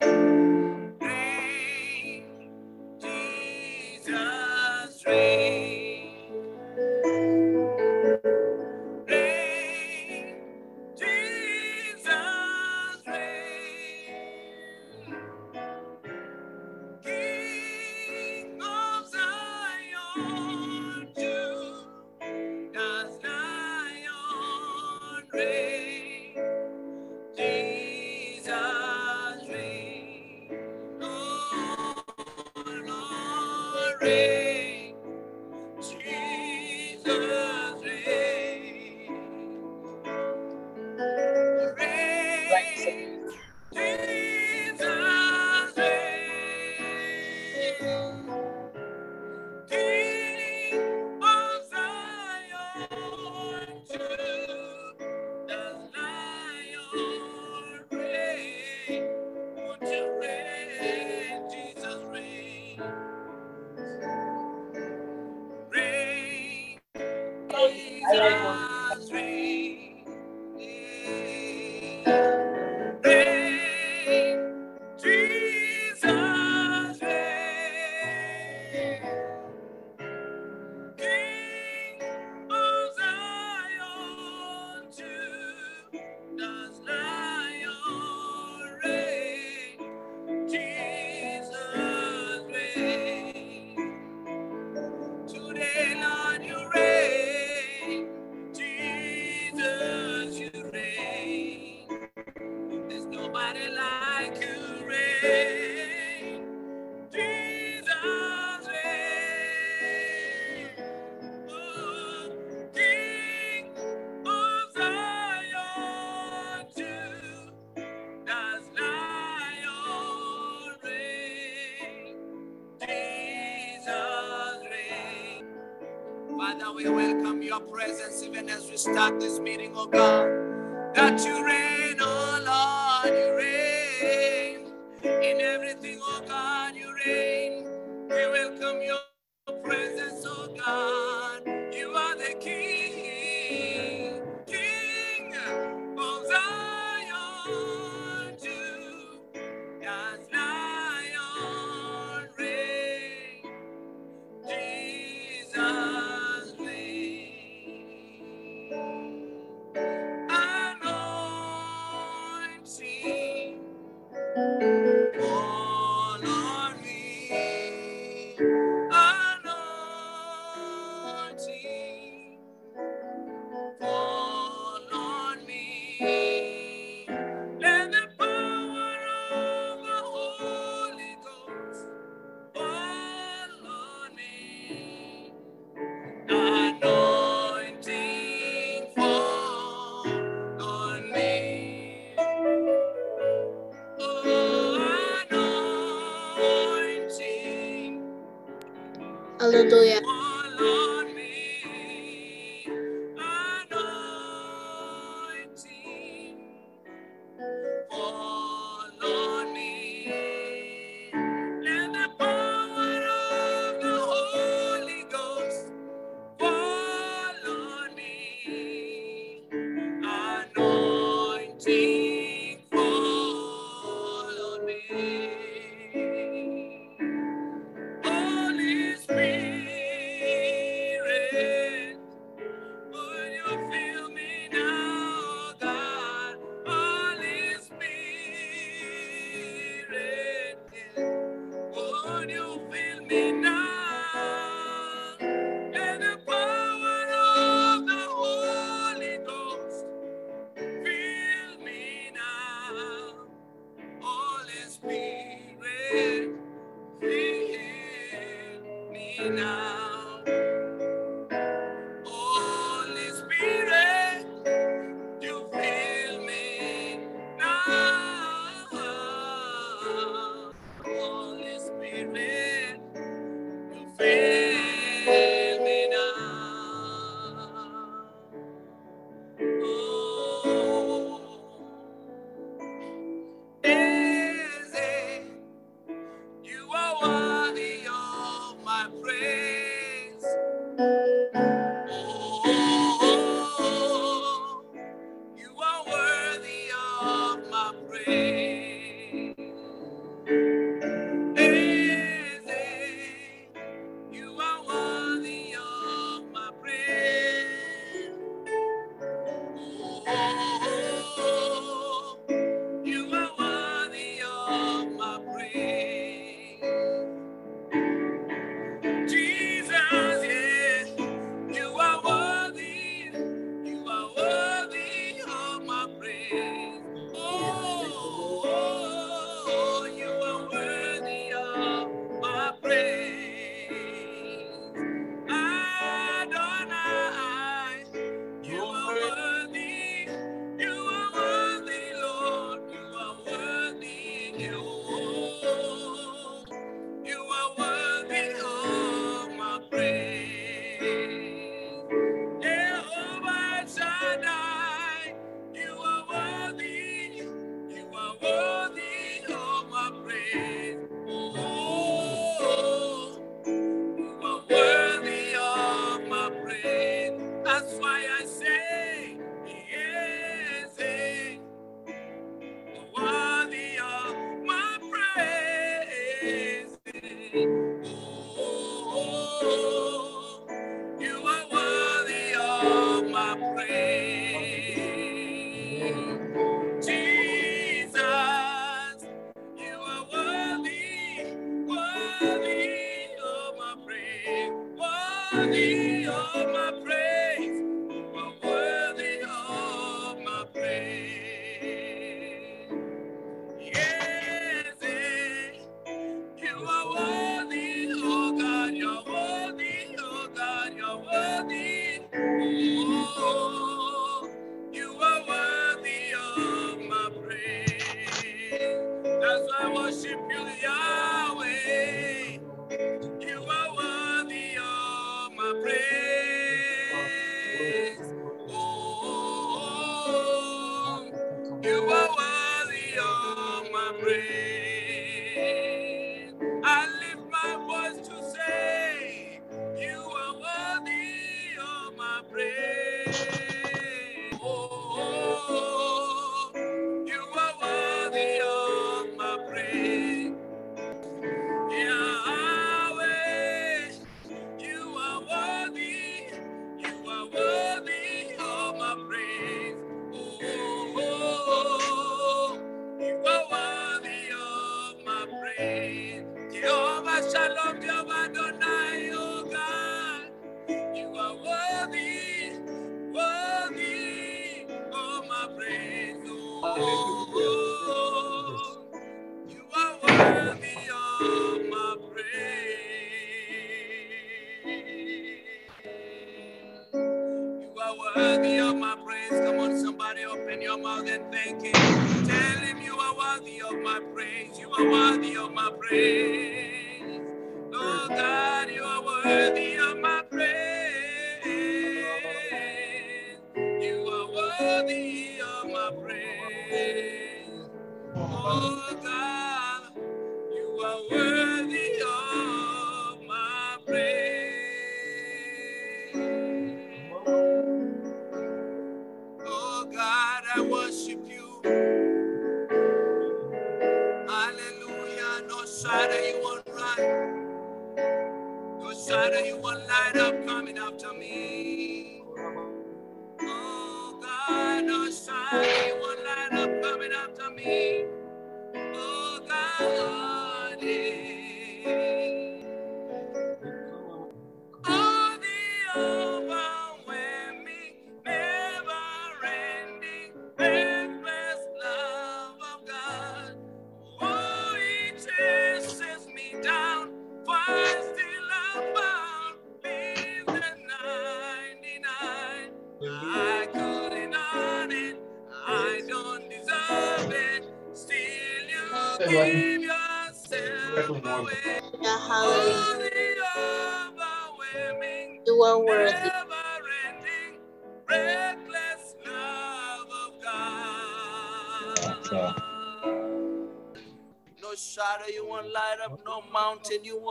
Jesus, rain. start this meeting, oh God. todo faith.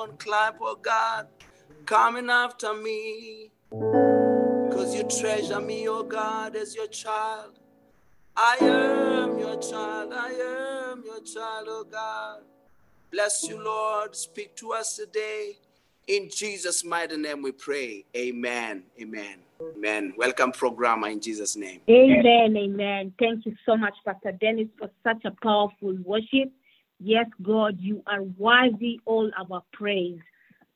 Won't climb, oh God, coming after me. Cause you treasure me, oh God, as your child. I am your child, I am your child, oh God. Bless you, Lord. Speak to us today. In Jesus' mighty name we pray. Amen. Amen. Amen. Welcome, programmer, in Jesus' name. Amen, amen. Thank you so much, Pastor Dennis, for such a powerful worship. Yes, God, you are worthy all our praise.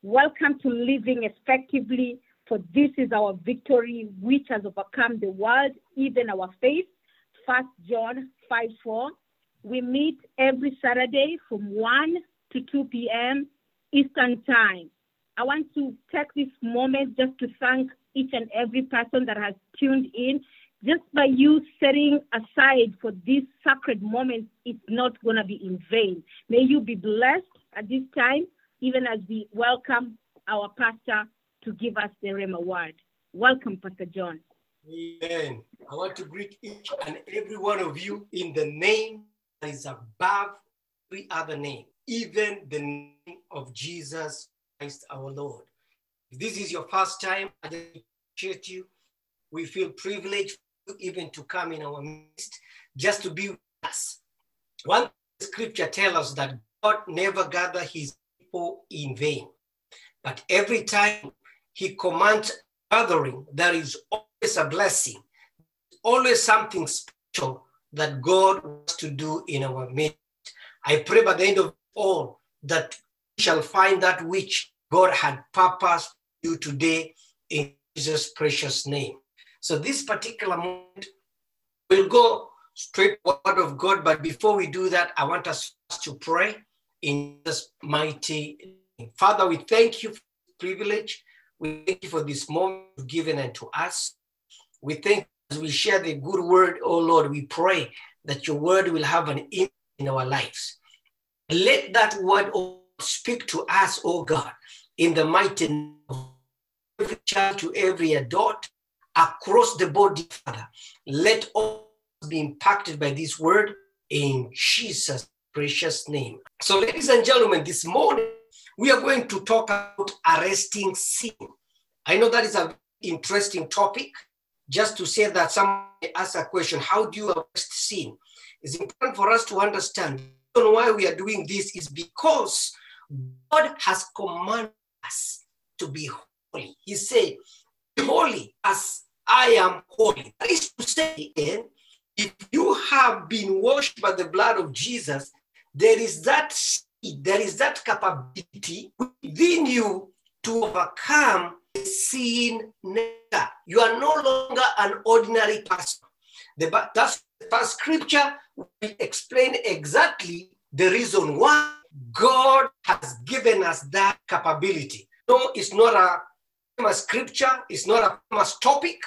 Welcome to Living Effectively, for this is our victory which has overcome the world, even our faith. First John 5 4. We meet every Saturday from 1 to 2 p.m. Eastern Time. I want to take this moment just to thank each and every person that has tuned in. Just by you setting aside for this sacred moment, it's not going to be in vain. May you be blessed at this time, even as we welcome our pastor to give us the Rhema word. Welcome, Pastor John. Amen. I want to greet each and every one of you in the name that is above every other name, even the name of Jesus Christ our Lord. If this is your first time, I appreciate you. We feel privileged even to come in our midst, just to be with us. One scripture tells us that God never gather his people in vain, but every time he commands gathering, there is always a blessing, always something special that God wants to do in our midst. I pray by the end of all that we shall find that which God had purposed you today in Jesus' precious name. So this particular moment, we'll go straight word of God. But before we do that, I want us to pray in this mighty name. Father, we thank you for privilege. We thank you for this moment given unto us. We thank as we share the good word, oh Lord, we pray that your word will have an impact in our lives. Let that word speak to us, oh God, in the mighty name of every child to every adult across the body, Father. Let all be impacted by this word in Jesus' precious name. So, ladies and gentlemen, this morning we are going to talk about arresting sin. I know that is an interesting topic. Just to say that somebody asked a question, how do you arrest sin? It's important for us to understand why we are doing this is because God has commanded us to be holy. He said, holy as I am holy. That is to say, again, if you have been washed by the blood of Jesus, there is that seed, there is that capability within you to overcome sin nature. You are no longer an ordinary person. The, that's the first scripture will explain exactly the reason why God has given us that capability. No, it's not a famous scripture, it's not a famous topic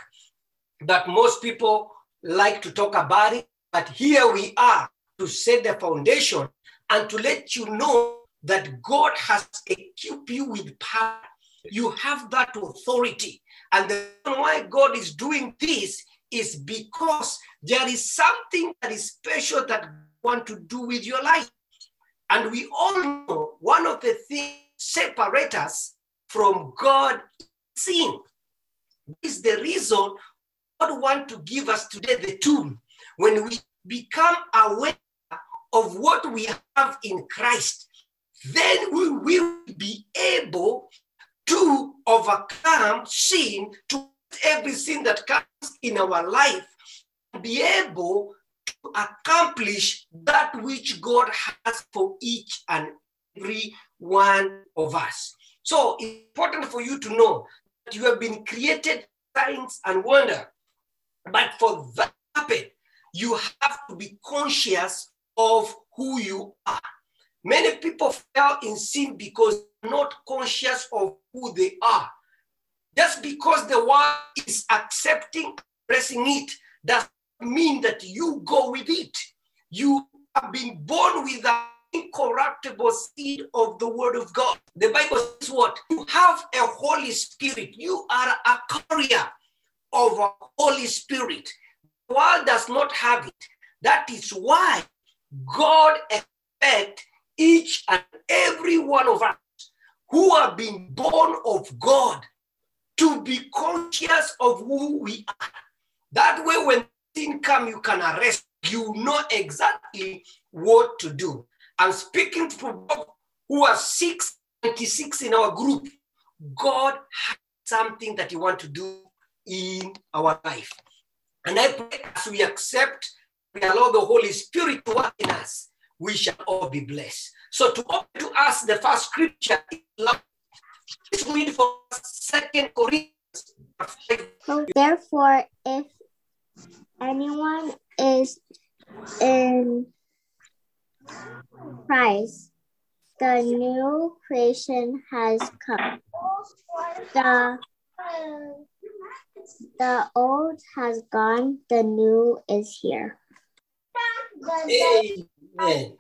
that most people like to talk about it, but here we are to set the foundation and to let you know that God has equipped you with power. You have that authority. And the reason why God is doing this is because there is something that is special that want to do with your life. And we all know one of the things separate us from God sin. This is the reason God want to give us today the tool when we become aware of what we have in Christ, then we will be able to overcome sin, to every sin that comes in our life, be able to accomplish that which God has for each and every one of us. So it's important for you to know you have been created signs and wonder. But for that to happen, you have to be conscious of who you are. Many people fell in sin because not conscious of who they are. Just because the world is accepting, pressing it, does mean that you go with it. You have been born with the incorruptible seed of the word of God. The Bible says what? You have a Holy Spirit. You are a carrier of a Holy Spirit. The world does not have it. That is why God expects each and every one of us who have been born of God to be conscious of who we are. That way, when sin come, you can arrest. You know exactly what to do. I'm speaking to people who are 696 in our group. God has something that He want to do in our life. And I pray as we accept, we allow the Holy Spirit to work in us, we shall all be blessed. So to open to us the first scripture, let's read for Second Corinthians. So therefore, if anyone is in Christ, the new creation has come. The, the old has gone, the new is here. Amen. Thank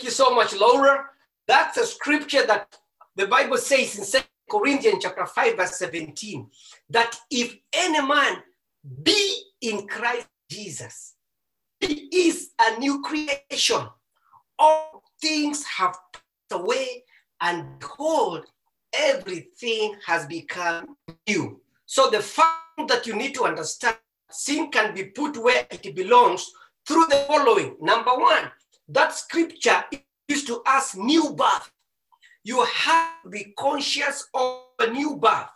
you so much, Laura. That's a scripture that the Bible says in Second Corinthians chapter 5, verse 17, that if any man be in Christ Jesus, he is a new creation. All things have passed away, and behold, everything has become new. So the fact that you need to understand sin can be put where it belongs through the following. Number one, that scripture is to us new birth. You have to be conscious of a new birth.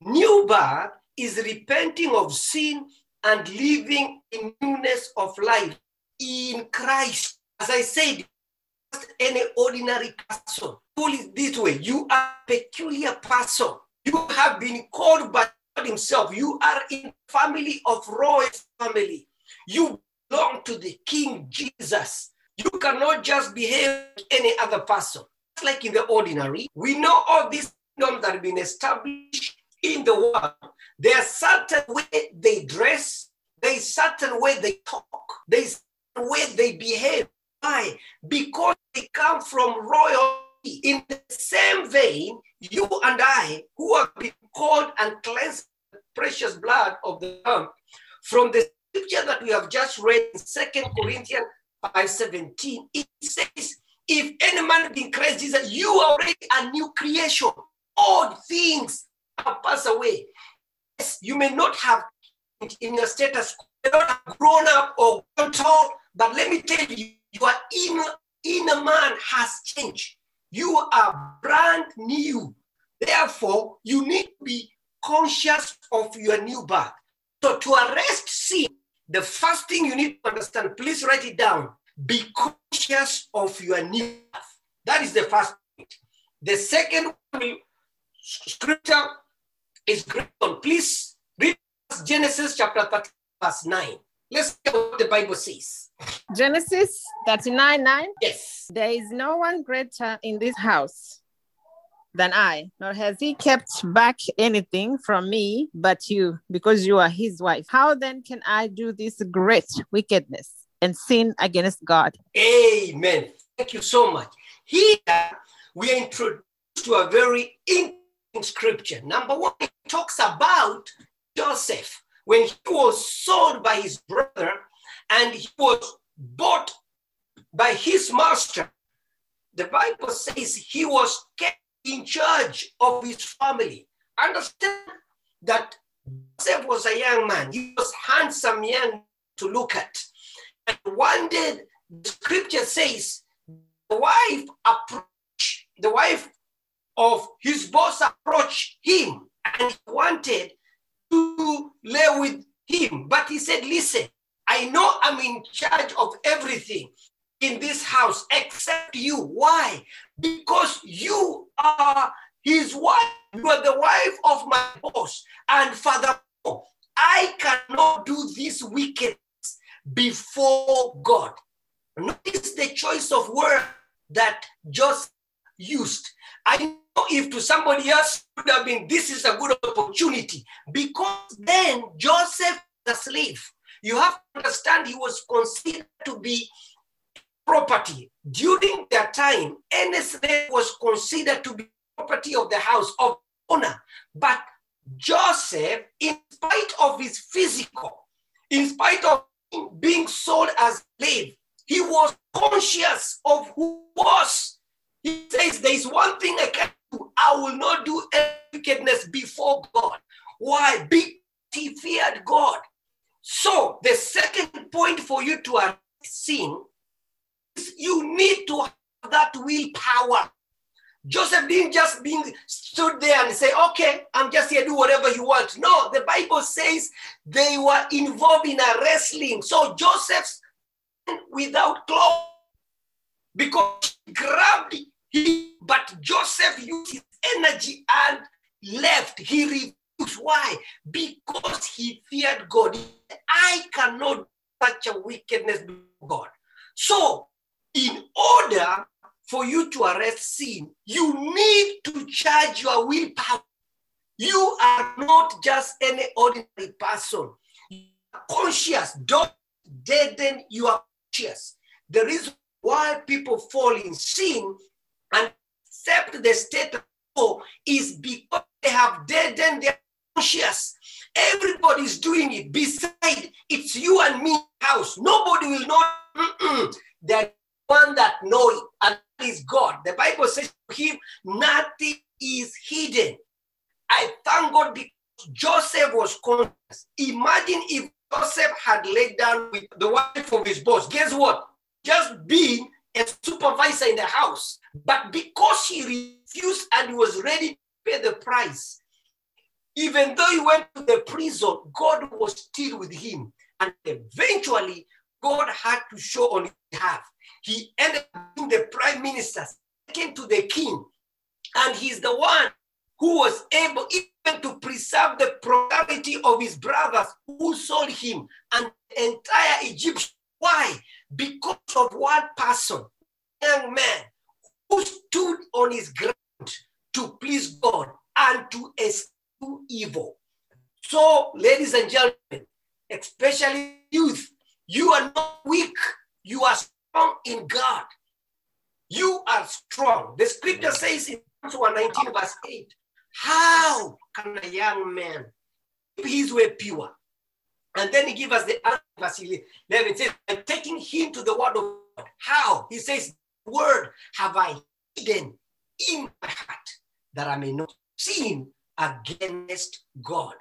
New birth is repenting of sin and living in newness of life in Christ. As I said, any ordinary person. Put it this way, you are a peculiar person. You have been called by God Himself. You are in family of royal family. You belong to the King Jesus. You cannot just behave like any other person. Just like in the ordinary, we know all these kingdoms that have been established in the world. There are certain way they dress, there's certain way they talk, there's certain way they behave. Why? Because they come from royalty. In the same vein, you and I, who have been called and cleansed the precious blood of the Lamb, from the scripture that we have just read in Second Corinthians 5:17, it says, if any man be in Christ Jesus, you are already a new creation. All things have passed away. Yes, you may not have in your status, you may not have grown up or grown tall, but let me tell you, your inner, inner man has changed. You are brand new. Therefore, you need to be conscious of your new birth. So, to arrest sin, the first thing you need to understand, please write it down. Be conscious of your new birth. That is the first. The second scripture is great. Please read Genesis chapter 30, verse 9. Let's see what the Bible says. Genesis 39 9. Yes. There is no one greater in this house than I, nor has he kept back anything from me but you, because you are his wife. How then can I do this great wickedness and sin against God? Amen. Thank you so much. Here we are introduced to a very interesting scripture. Number one, it talks about Joseph when he was sold by his brother and he was bought by his master. The Bible says he was kept in charge of his family. Understand that Joseph was a young man. He was handsome young to look at. And one day, the scripture says, the wife approached, the wife of his boss approached him and wanted to lay with him. But he said, listen, I know I'm in charge of everything in this house except you. Why? Because you are his wife. You are the wife of my boss. And furthermore, I cannot do this wickedness before God. Notice the choice of word that Joseph used. I know if to somebody else would have been, this is a good opportunity because then Joseph, the slave, you have to understand he was considered to be property. During that time, any slave was considered to be property of the house of owner. But Joseph, in spite of his physical, in spite of being sold as slave, he was conscious of who was. He says, There is one thing I can do. I will not do wickedness before God. Why? Because he feared God. So, the second point for you to sin is you need to have that willpower. Joseph didn't just being stood there and say, okay, I'm just here, do whatever you want. No, the Bible says they were involved in a wrestling. So Joseph's without clothes because he grabbed him, but Joseph used his energy and left. He refused. Why? Because he feared God. I cannot such a wickedness God. So, in order for you to arrest sin, you need to charge your willpower. You are not just any ordinary person. You are conscious. Don't deaden your conscience. The reason why people fall in sin and accept the state of is because they have deadened their conscience. Everybody's doing it. Beside, it's you and me house. Nobody will know. The one that know it, and that is God. The Bible says to him, nothing is hidden. I thank God because Joseph was conscious. Imagine if Joseph had laid down with the wife of his boss. Guess what? Just being a supervisor in the house. But because he refused and was ready to pay the price, even though he went to the prison, God was still with him. And eventually, God had to show on his behalf. He ended up being the prime minister, second to the king. And he's the one who was able even to preserve the property of his brothers who sold him and the entire Egyptian. Why? Because of one person, young man, who stood on his ground to please God and to eschew evil. So, ladies and gentlemen, especially youth, you are not weak, you are strong in God. You are strong. The scripture says in Psalms 119, verse 8, How can a young man keep his way pure? And then he gives us the answer, verse 11. Says, I'm taking him to the word of God. How? He says, Word have I hidden in my heart that I may not sin against God.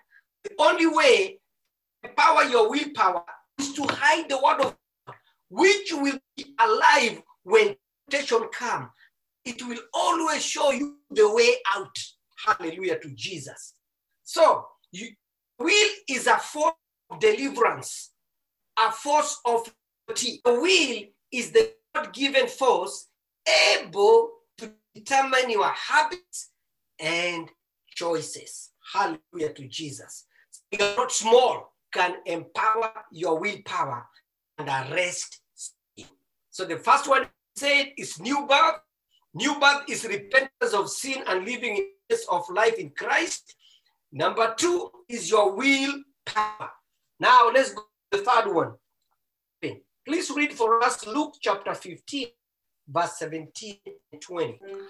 The only way to empower your willpower is to hide the word of God, which will be alive when temptation comes. It will always show you the way out. Hallelujah to Jesus. So, you, will is a force of deliverance, a force of liberty. The will is the God-given force able to determine your habits and choices. Hallelujah to Jesus. You're not small, can empower your willpower and arrest sin. So the first one said is new birth. New birth is repentance of sin and living in place of life in Christ. Number two is your willpower. Now let's go to the third one. Please read for us Luke chapter 15, verse 17 and 20. Mm.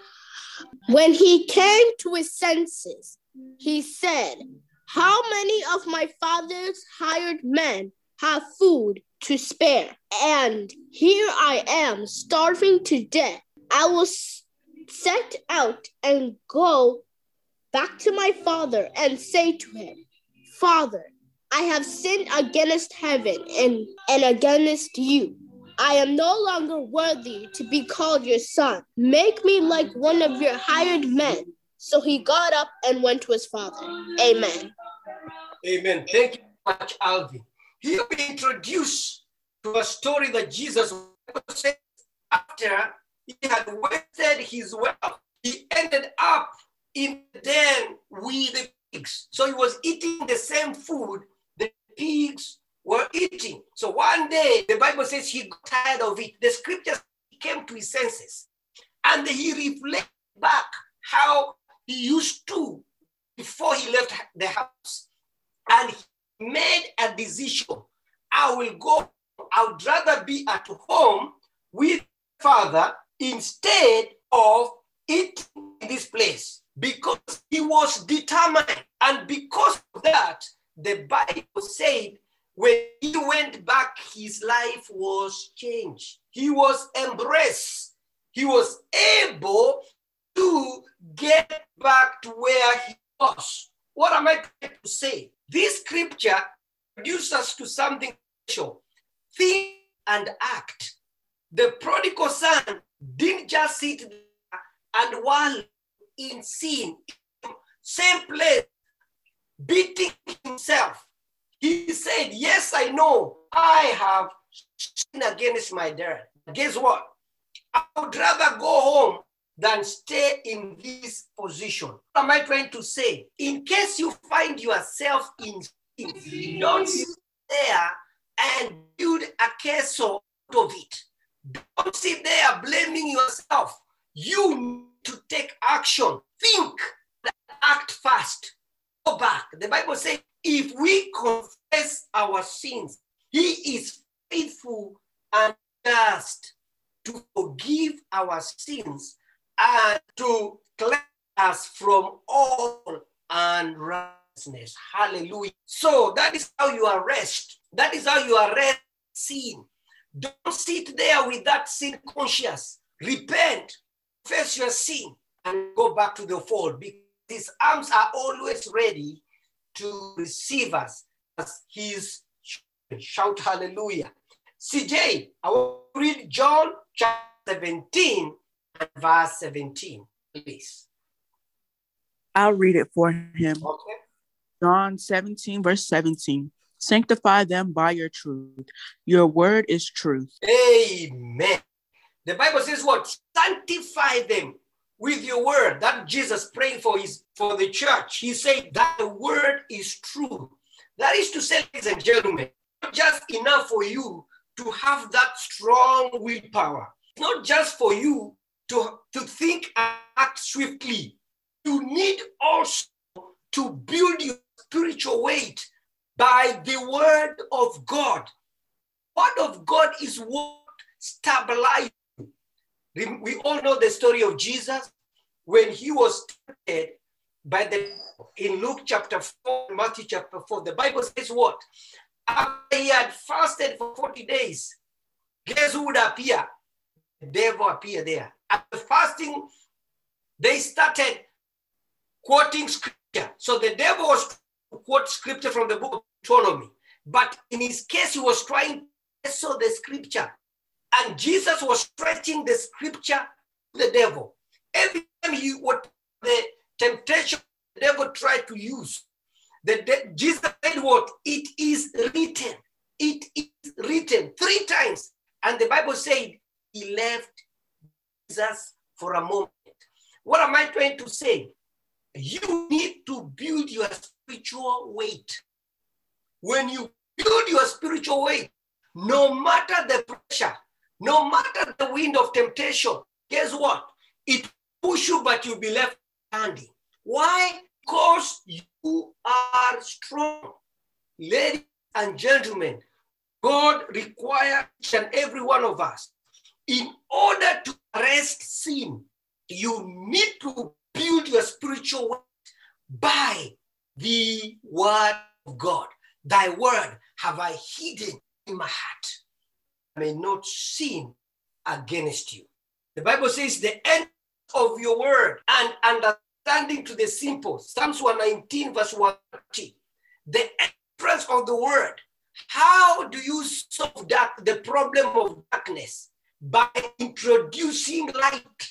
When he came to his senses, he said, How many of my father's hired men have food to spare? And here I am starving to death. I will set out and go back to my father and say to him, Father, I have sinned against heaven and, and against you. I am no longer worthy to be called your son. Make me like one of your hired men. So he got up and went to his father. Amen. Amen. Thank you much, Alvin. Here we introduced to a story that Jesus said after he had wasted his wealth, he ended up in the den with the pigs. So he was eating the same food the pigs were eating. So one day, the Bible says he got tired of it. The scripture he came to his senses and he reflected back how he used to before he left the house. And he made a decision. I will go, I would rather be at home with father instead of eating in this place because he was determined. And because of that, the Bible said when he went back, his life was changed. He was embraced. He was able to get back to where he was. What am I trying to say? This scripture introduces us to something special. Think and act. The prodigal son didn't just sit there and wallow in sin, same place, beating himself. He said, Yes, I know I have sinned against my dad. Guess what? I would rather go home than stay in this position. What am I trying to say? In case you find yourself in sin, don't sit there and build a case out of it. Don't sit there blaming yourself. You need to take action. Think, act fast. Go back. The Bible says, if we confess our sins, He is faithful and just to forgive our sins and to cleanse us from all unrighteousness. Hallelujah. So that is how you arrest. That is how you arrest sin. Don't sit there with that sin conscious. Repent, face your sin, and go back to the fold because his arms are always ready to receive us as his children. Shout hallelujah. CJ, I will read John chapter 17 and verse 17, please. I'll read it for him. Okay. John 17, verse 17. Sanctify them by your truth. Your word is truth. Amen. The Bible says what? Sanctify them with your word that Jesus praying for his for the church. He said that the word is true. That is to say, ladies and gentlemen, not just enough for you to have that strong willpower. It's not just for you to, to think and act swiftly. You need also to build your spiritual weight by the word of God. Word of God is what stabilizes. We all know the story of Jesus when he was tempted by the in Luke chapter 4, Matthew chapter 4. The Bible says what? After he had fasted for 40 days, guess who would appear? The devil appeared there. After fasting, they started quoting scripture. So the devil was quote scripture from the book of Deuteronomy. But in his case, he was trying to saw the scripture. And Jesus was stretching the scripture to the devil. Every time he what the temptation the devil tried to use, the de- Jesus said what? It is written. It is written three times. And the Bible said he left Jesus for a moment. What am I trying to say? You need to build your spiritual weight. When you build your spiritual weight, no matter the pressure, no matter the wind of temptation, guess what? It push you, but you'll be left standing. Why? Because you are strong. Ladies and gentlemen, God requires each and every one of us, in order to arrest sin, you need to build your spiritual weight by the word of God. Thy word have I hidden in my heart. May not sin against you. The Bible says the end of your word and understanding to the simple. Psalms 119, verse 130. The entrance of the word. How do you solve that the problem of darkness? By introducing light.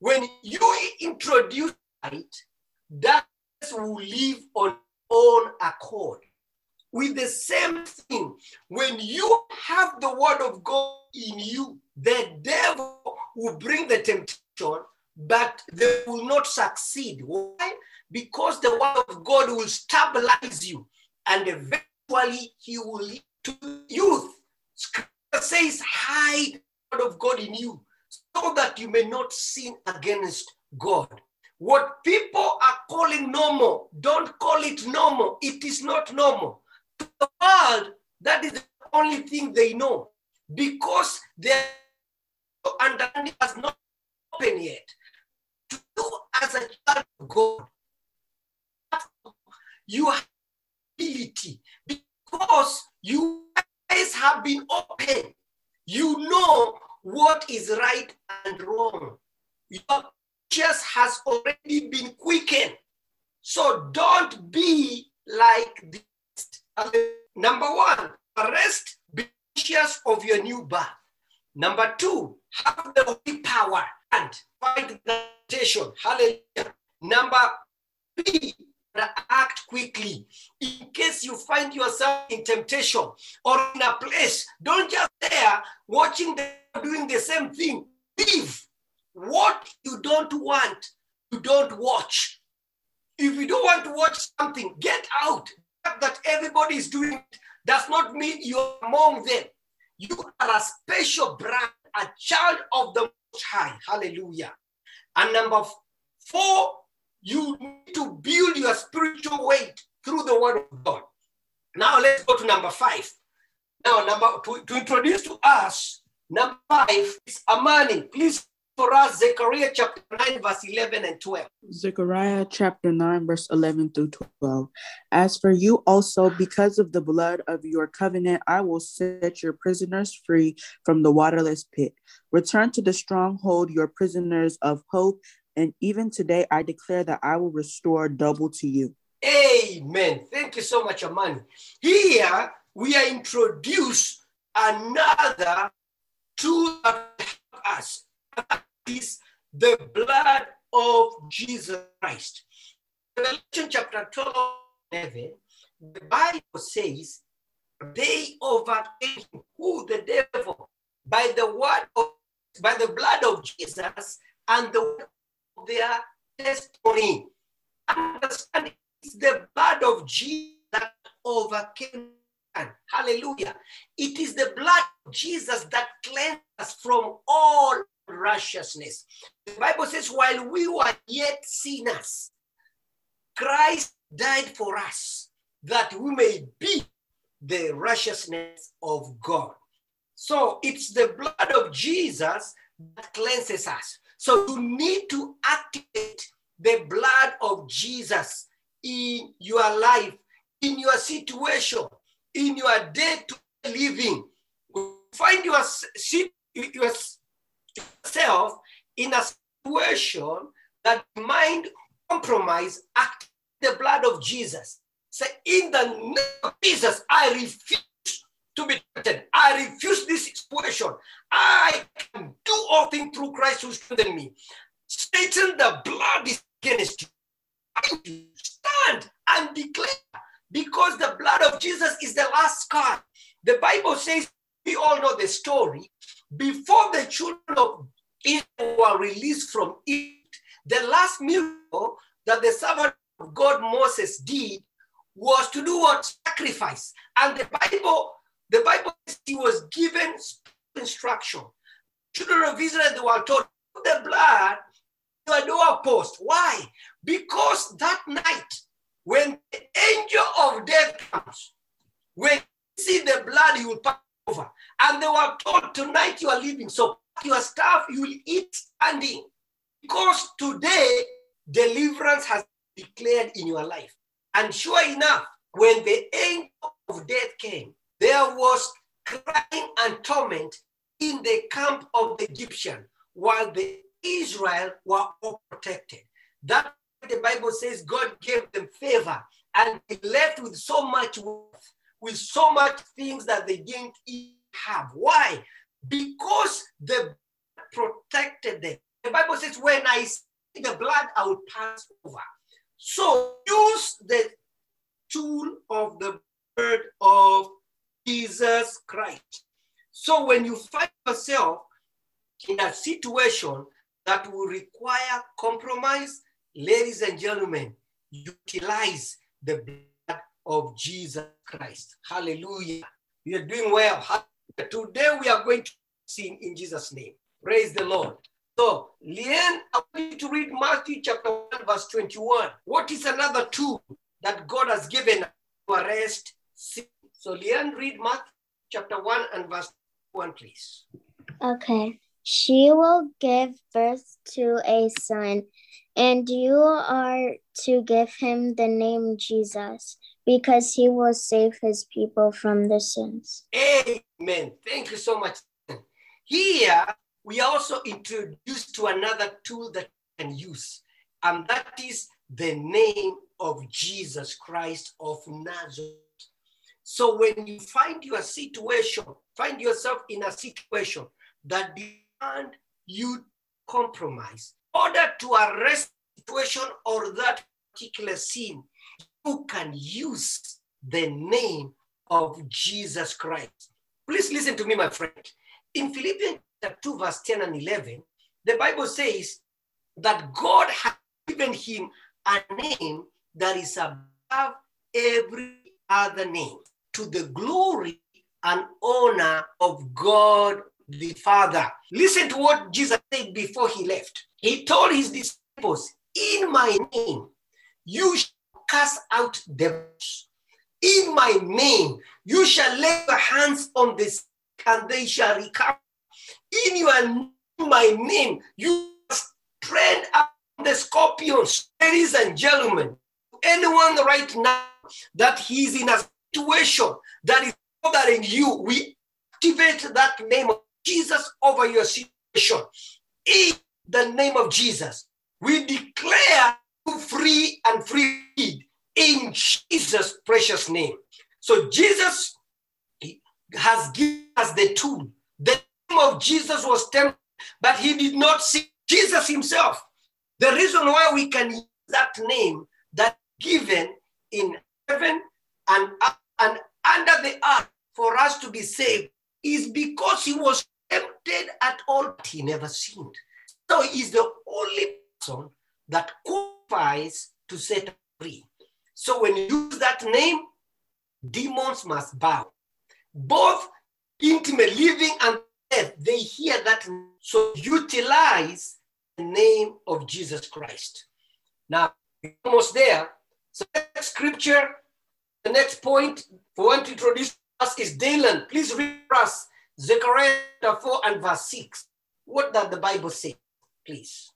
When you introduce light, darkness will live on own accord. With the same thing, when you have the word of God in you, the devil will bring the temptation, but they will not succeed. Why? Because the word of God will stabilize you, and eventually he will lead to youth. Scripture says, hide the word of God in you, so that you may not sin against God. What people are calling normal, don't call it normal. It is not normal. The world, that is the only thing they know because their understanding has not opened yet. To you as a child of God, you have ability because you eyes have been open. You know what is right and wrong. Your conscience has already been quickened. So don't be like this. Number one, rest, be conscious of your new birth. Number two, have the willpower and fight the temptation. Hallelujah. Number three, act quickly. In case you find yourself in temptation or in a place, don't just there watching them doing the same thing. Leave. What you don't want, you don't watch. If you don't want to watch something, get out. That everybody is doing it does not mean you're among them. You are a special brand, a child of the Most High. Hallelujah. And number four, you need to build your spiritual weight through the word of God. Now let's go to number five. Now, number to, to introduce to us, number five is Amani. Please for us, Zechariah chapter 9, verse 11 and 12. Zechariah chapter 9, verse 11 through 12. As for you also, because of the blood of your covenant, I will set your prisoners free from the waterless pit. Return to the stronghold, your prisoners of hope. And even today, I declare that I will restore double to you. Amen. Thank you so much, Amani. Here, we are introduced another tool that us. Is the blood of Jesus Christ. Revelation chapter 12, 11, the Bible says, they overcame who the devil by the word of by the blood of Jesus and the word of their testimony. Understand it's the blood of Jesus that overcame. Hallelujah. It is the blood of Jesus that cleanses us from all righteousness. The Bible says, while we were yet sinners, Christ died for us that we may be the righteousness of God. So it's the blood of Jesus that cleanses us. So you need to activate the blood of Jesus in your life, in your situation, in your day-to-day living. Find your, yourself in a situation that mind compromise act the blood of Jesus. Say, in the name of Jesus, I refuse to be tempted. I refuse this situation. I can do all things through Christ who strengthens me. Satan, the blood is against you. Stand and declare because the blood of Jesus is the last card. The Bible says, we all know the story. Before the children of Israel were released from Egypt, the last miracle that the servant of God Moses did was to do what? Sacrifice. And the Bible, the Bible he was given instruction. Children of Israel, they were told, the blood your doorpost. Why? Because that night, when the angel of death comes, when you see the blood, you will pass over. And they were told, tonight you are leaving. So your stuff you will eat standing. Because today, deliverance has declared in your life. And sure enough, when the angel of death came, there was crying and torment in the camp of the Egyptian, while the Israel were all protected. That the Bible says God gave them favor and they left with so much with so much things that they didn't have. Why? Because the protected them. The Bible says, when I see the blood, I will pass over. So use the tool of the word of Jesus Christ. So when you find yourself in a situation that will require compromise, ladies and gentlemen, utilize the blood of Jesus Christ. Hallelujah. You are doing well. Today we are going to sing in Jesus' name. Praise the Lord. So, Leanne, I want you to read Matthew chapter 1, verse 21. What is another tool that God has given to arrest sin? So, Leanne, read Matthew chapter 1 and verse 1, please. Okay. She will give birth to a son, and you are to give him the name Jesus, because he will save his people from their sins. Amen. Thank you so much. Here, we also introduced to another tool that we can use, and that is the name of Jesus Christ of Nazareth. So when you find your situation, find yourself in a situation that demand you compromise, order to arrest situation or that particular sin, you can use the name of Jesus Christ. Please listen to me, my friend. In Philippians chapter 2, verse 10 and 11, the Bible says that God has given him a name that is above every other name to the glory and honor of God the Father. Listen to what Jesus said before he left. He told his disciples, In my name, you shall cast out devils. In my name, you shall lay your hands on sick and they shall recover. In your my name, you tread up the scorpions. Ladies and gentlemen, anyone right now that he's in a situation that is bothering you, we activate that name of Jesus over your situation. In the name of Jesus, we declare free and freed in Jesus' precious name. So Jesus has given us the tool. The name of Jesus was tempted, but he did not see Jesus himself. The reason why we can use that name that given in heaven and, and under the earth for us to be saved is because he was tempted at all, he never sinned. So he's the only person that qualifies to set free. So when you use that name, demons must bow. Both intimate living and death, they hear that. So utilize the name of Jesus Christ. Now, almost there. So next scripture, the next point for one to introduce us is Dylan. Please read for us Zechariah 4 and verse 6. What does the Bible say, please?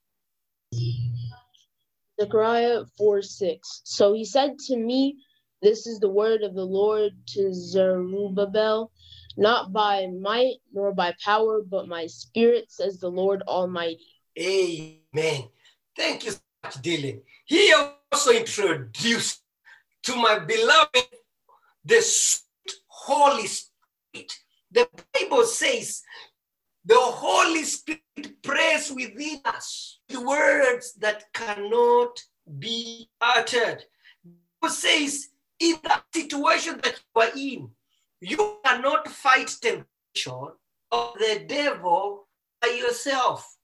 Zechariah 4 6. So he said to me, This is the word of the Lord to Zerubbabel, not by might nor by power, but my spirit, says the Lord Almighty. Amen. Thank you so much, Dylan. He also introduced to my beloved the Holy Spirit. The Bible says the Holy Spirit prays within us the words that cannot be uttered. It says, in that situation that you are in, you cannot fight temptation of the devil by yourself.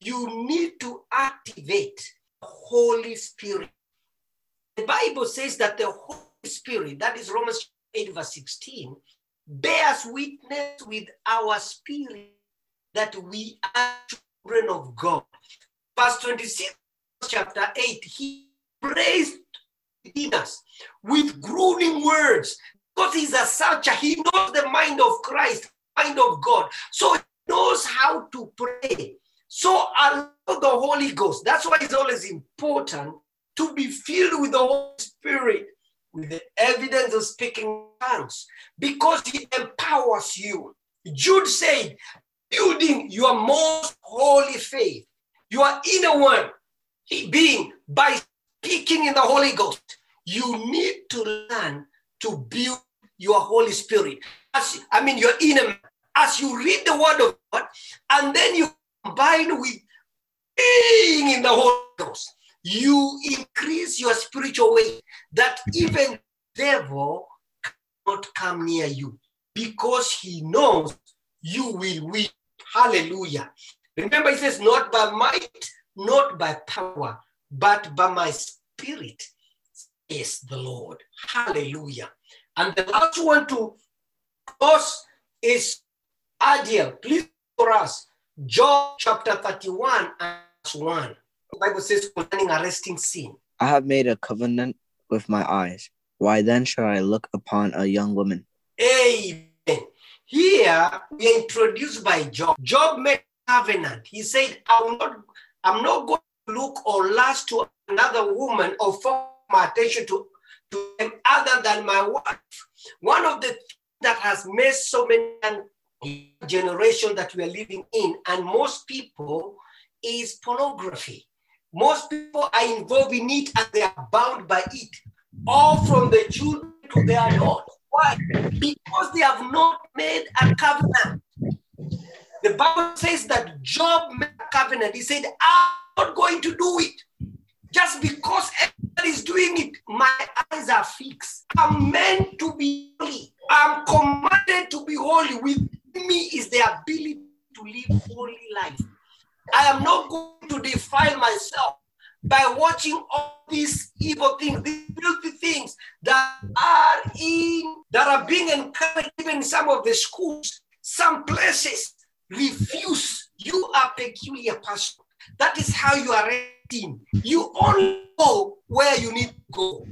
You need to activate the Holy Spirit. The Bible says that the Holy Spirit, that is Romans 8, verse 16, bears witness with our spirit that we are children of God. Verse 26, chapter 8, he praised us with groaning words because he's a searcher. He knows the mind of Christ, mind of God. So he knows how to pray. So allow the Holy Ghost. That's why it's always important to be filled with the Holy Spirit, with the evidence of speaking tongues, because he empowers you. Jude said, building your most holy faith, your inner one, being by speaking in the Holy Ghost. You need to learn to build your Holy Spirit. As, I mean, your inner man. As you read the Word of God, and then you combine with being in the Holy Ghost, you increase your spiritual weight that mm-hmm. even devil cannot come near you because he knows you will win. Hallelujah. Remember, he says, not by might, not by power, but by my spirit, is the Lord. Hallelujah. And the last one to close is Adiel. Please for us. Job chapter 31 and 1. The Bible says concerning arresting sin. I have made a covenant with my eyes. Why then should I look upon a young woman? Amen. Here we are introduced by Job. Job made covenant. He said, I'm not, I'm not going to look or lust to another woman or focus my attention to, to other than my wife. One of the things that has made so many generation that we are living in, and most people, is pornography. Most people are involved in it and they are bound by it, all from the children to the adults. Why? Because they have not made a covenant. The Bible says that Job made a covenant. He said, I'm not going to do it. Just because everybody is doing it, my eyes are fixed. I'm meant to be holy. I'm commanded to be holy. With me is the ability to live holy life. I am not going to defile myself by watching all these evil things, these filthy things that are in that are being encouraged even some of the schools, some places refuse. You are peculiar person. That is how you are raised. You only go where you need to go.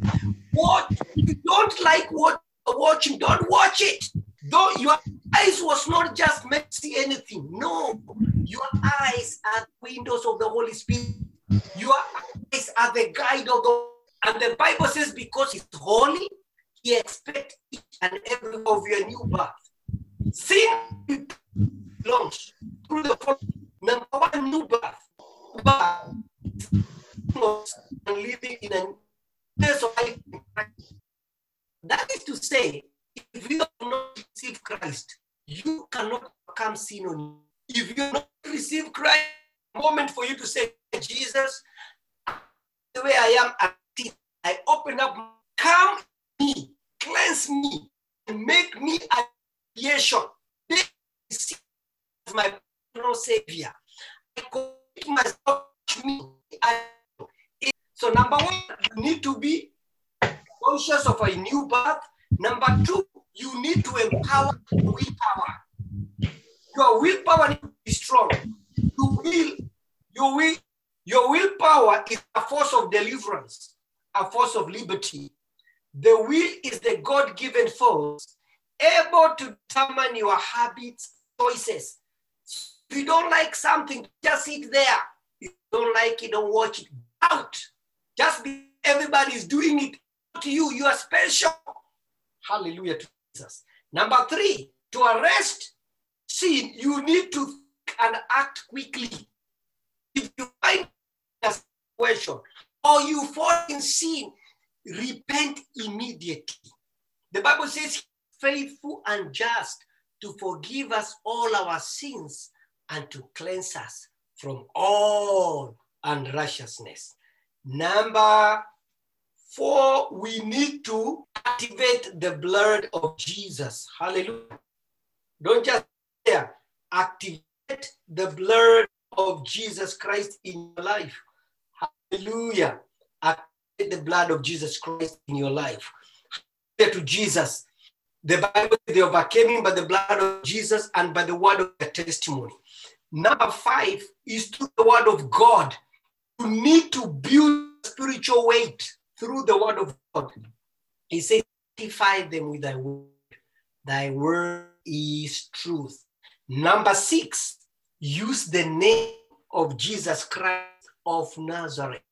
What you don't like what you're watching, don't watch it. Though your eyes was not just meant to see anything. No, your eyes are windows of the Holy Spirit. Eyes are the guide of the and the Bible says because he's holy, he expects each and every of your new birth. Sin belongs through the first number one new birth. But and living in a place of life. That is to say, if you have not received Christ, you cannot come sin on you. If you not received Christ, moment for you to say, Jesus, the way I am, I open up, come me, cleanse me, and make me a creation. This is my personal savior. I commit myself to me. I you need to be conscious of a new birth. Number two, you need to empower your willpower. Your willpower needs to be strong. You will, your will, your willpower is a force of deliverance, a force of liberty. The will is the God-given force able to determine your habits, choices. If you don't like something, just sit there. If you don't like it, don't watch it. Out. Just be everybody's doing it to you. You are special. Hallelujah to Jesus. Number three, to arrest sin, you need to and act quickly. If you find a situation or you fall in sin, repent immediately. The Bible says, faithful and just to forgive us all our sins and to cleanse us from all unrighteousness. Number four, we need to activate the blood of Jesus. Hallelujah. Don't just there, activate the blood of Jesus Christ in your life. Hallelujah. Activate the blood of Jesus Christ in your life. Hallelujah to Jesus. The Bible, they overcame him by the blood of Jesus and by the word of their testimony. Number five is through the word of God. You need to build spiritual weight through the word of God. He says, sanctify them with thy word. Thy word is truth. Number six, use the name of Jesus Christ of Nazareth.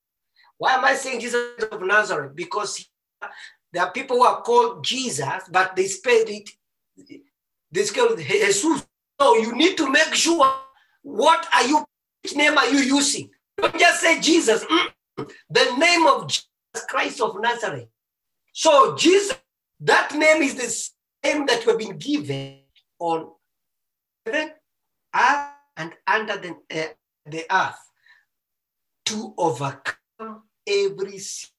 Why am I saying Jesus of Nazareth? Because there are people who are called Jesus, but they spell it, they spell Jesus. So you need to make sure what are you, which name are you using? Don't just say Jesus. The name of Jesus Christ of Nazareth. So Jesus, that name is the name that have been given on heaven, earth, and under the, uh, the earth to overcome every sin.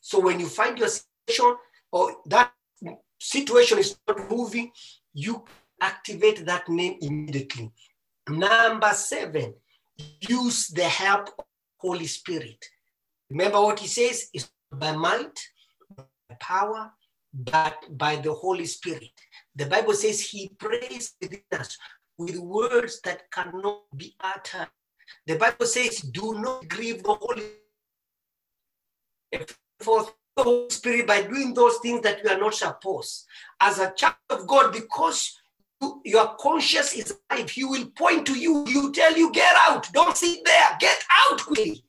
So when you find your situation or that situation is not moving, you activate that name immediately. Number seven, use the help of Holy Spirit. Remember what he says is by might, by power, but by the Holy Spirit. The Bible says he prays within us with words that cannot be uttered. The Bible says, do not grieve the Holy Holy Spirit by doing those things that you are not supposed. As a child of God, because you, your conscience is alive, he will point to you. You tell you, get out. Don't sit there. Get out quickly.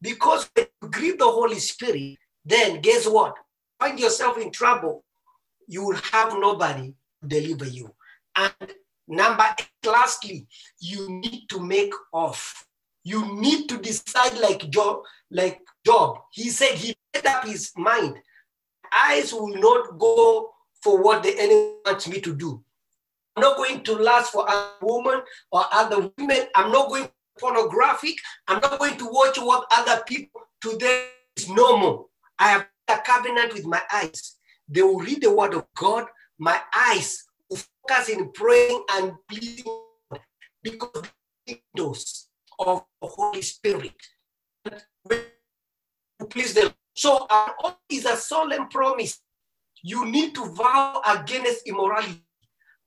Because when you grieve the Holy Spirit, then guess what? Find yourself in trouble. You will have nobody to deliver you. And number eight, lastly, you need to make off. You need to decide like Job, like Job. He said he made up his mind. Eyes will not go for what the enemy wants me to do. I'm not going to last for a woman or other women. I'm not going pornographic. I'm not going to watch what other people today is normal. I have a covenant with my eyes. They will read the word of God. My eyes focus in praying and pleading because windows of the Holy Spirit. To please the so our oath is a solemn promise. You need to vow against immorality,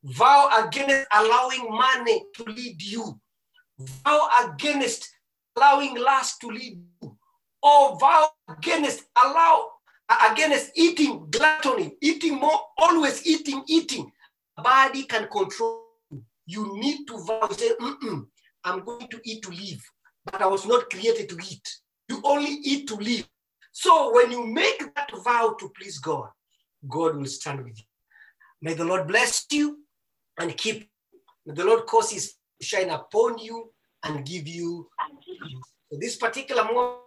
vow against allowing money to lead you, vow against allowing lust to lead you, or vow against allow against eating gluttony, eating more, always eating, eating. Body can control you. You need to vow, say, I'm going to eat to live, but I was not created to eat. You only eat to live. So when you make that vow to please God, God will stand with you. May the Lord bless you and keep. May the Lord cause his shine upon you and give you. So this particular moment,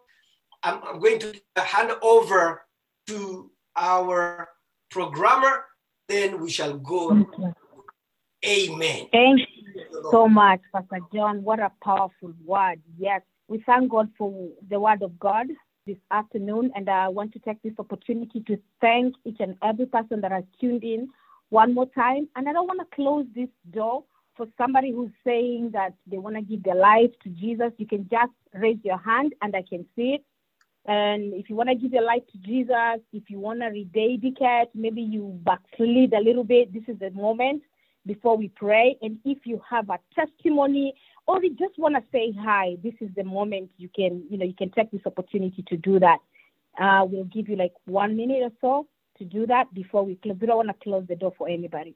I'm, I'm going to hand over to our programmer, then we shall go. Amen. Thank you so much, Pastor John. What a powerful word. Yes, we thank God for the word of God this afternoon, and I want to take this opportunity to thank each and every person that has tuned in one more time. And I don't want to close this door for somebody who's saying that they want to give their life to Jesus. You can just raise your hand, and I can see it. And if you want to give your life to Jesus, if you want to rededicate, maybe you backslid a little bit, this is the moment before we pray. And if you have a testimony or you just want to say hi, this is the moment you can, you know, you can take this opportunity to do that. Uh, we'll give you like one minute or so to do that before we close. We don't want to close the door for anybody.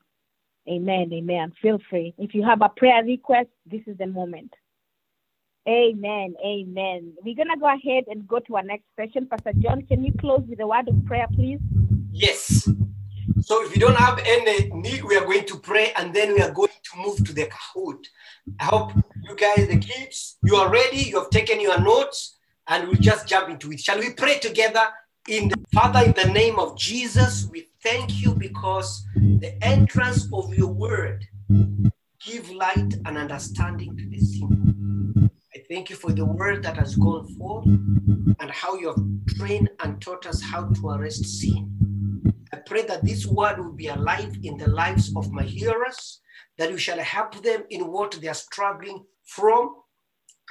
Amen. Amen. Feel free. If you have a prayer request, this is the moment. Amen. Amen. We're going to go ahead and go to our next session. Pastor John, can you close with a word of prayer, please? Yes. So if you don't have any need, we are going to pray and then we are going to move to the Kahoot. I hope you guys, the kids, you are ready. You have taken your notes and we'll just jump into it. Shall we pray together? In the Father, in the name of Jesus, we thank you because the entrance of your word give light and understanding to the simple. Thank you for the word that has gone forth and how you have trained and taught us how to arrest sin. I pray that this word will be alive in the lives of my hearers, that you shall help them in what they are struggling from.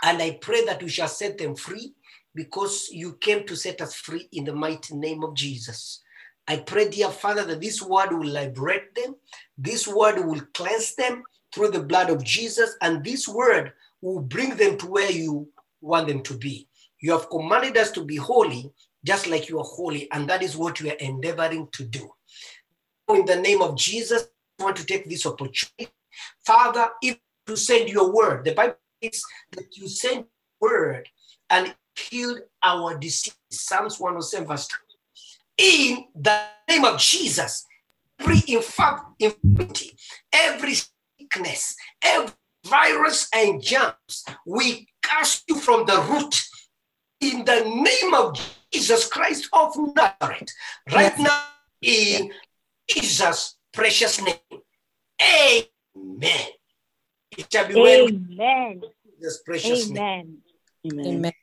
And I pray that you shall set them free because you came to set us free in the mighty name of Jesus. I pray, dear Father, that this word will liberate them, this word will cleanse them through the blood of Jesus, and this word will bring them to where you want them to be. You have commanded us to be holy, just like you are holy, and that is what we are endeavoring to do. In the name of Jesus, I want to take this opportunity. Father, if you send your word, the Bible says that you send word and healed our disease. Psalms 107, verse 2. In the name of Jesus, every infirmity, every sickness, every virus and germs, we cast you from the root in the name of Jesus Christ of Nazareth. Right now, in Jesus' precious name. Amen. It shall be well. Amen. Jesus' precious name. Amen. Amen. Amen.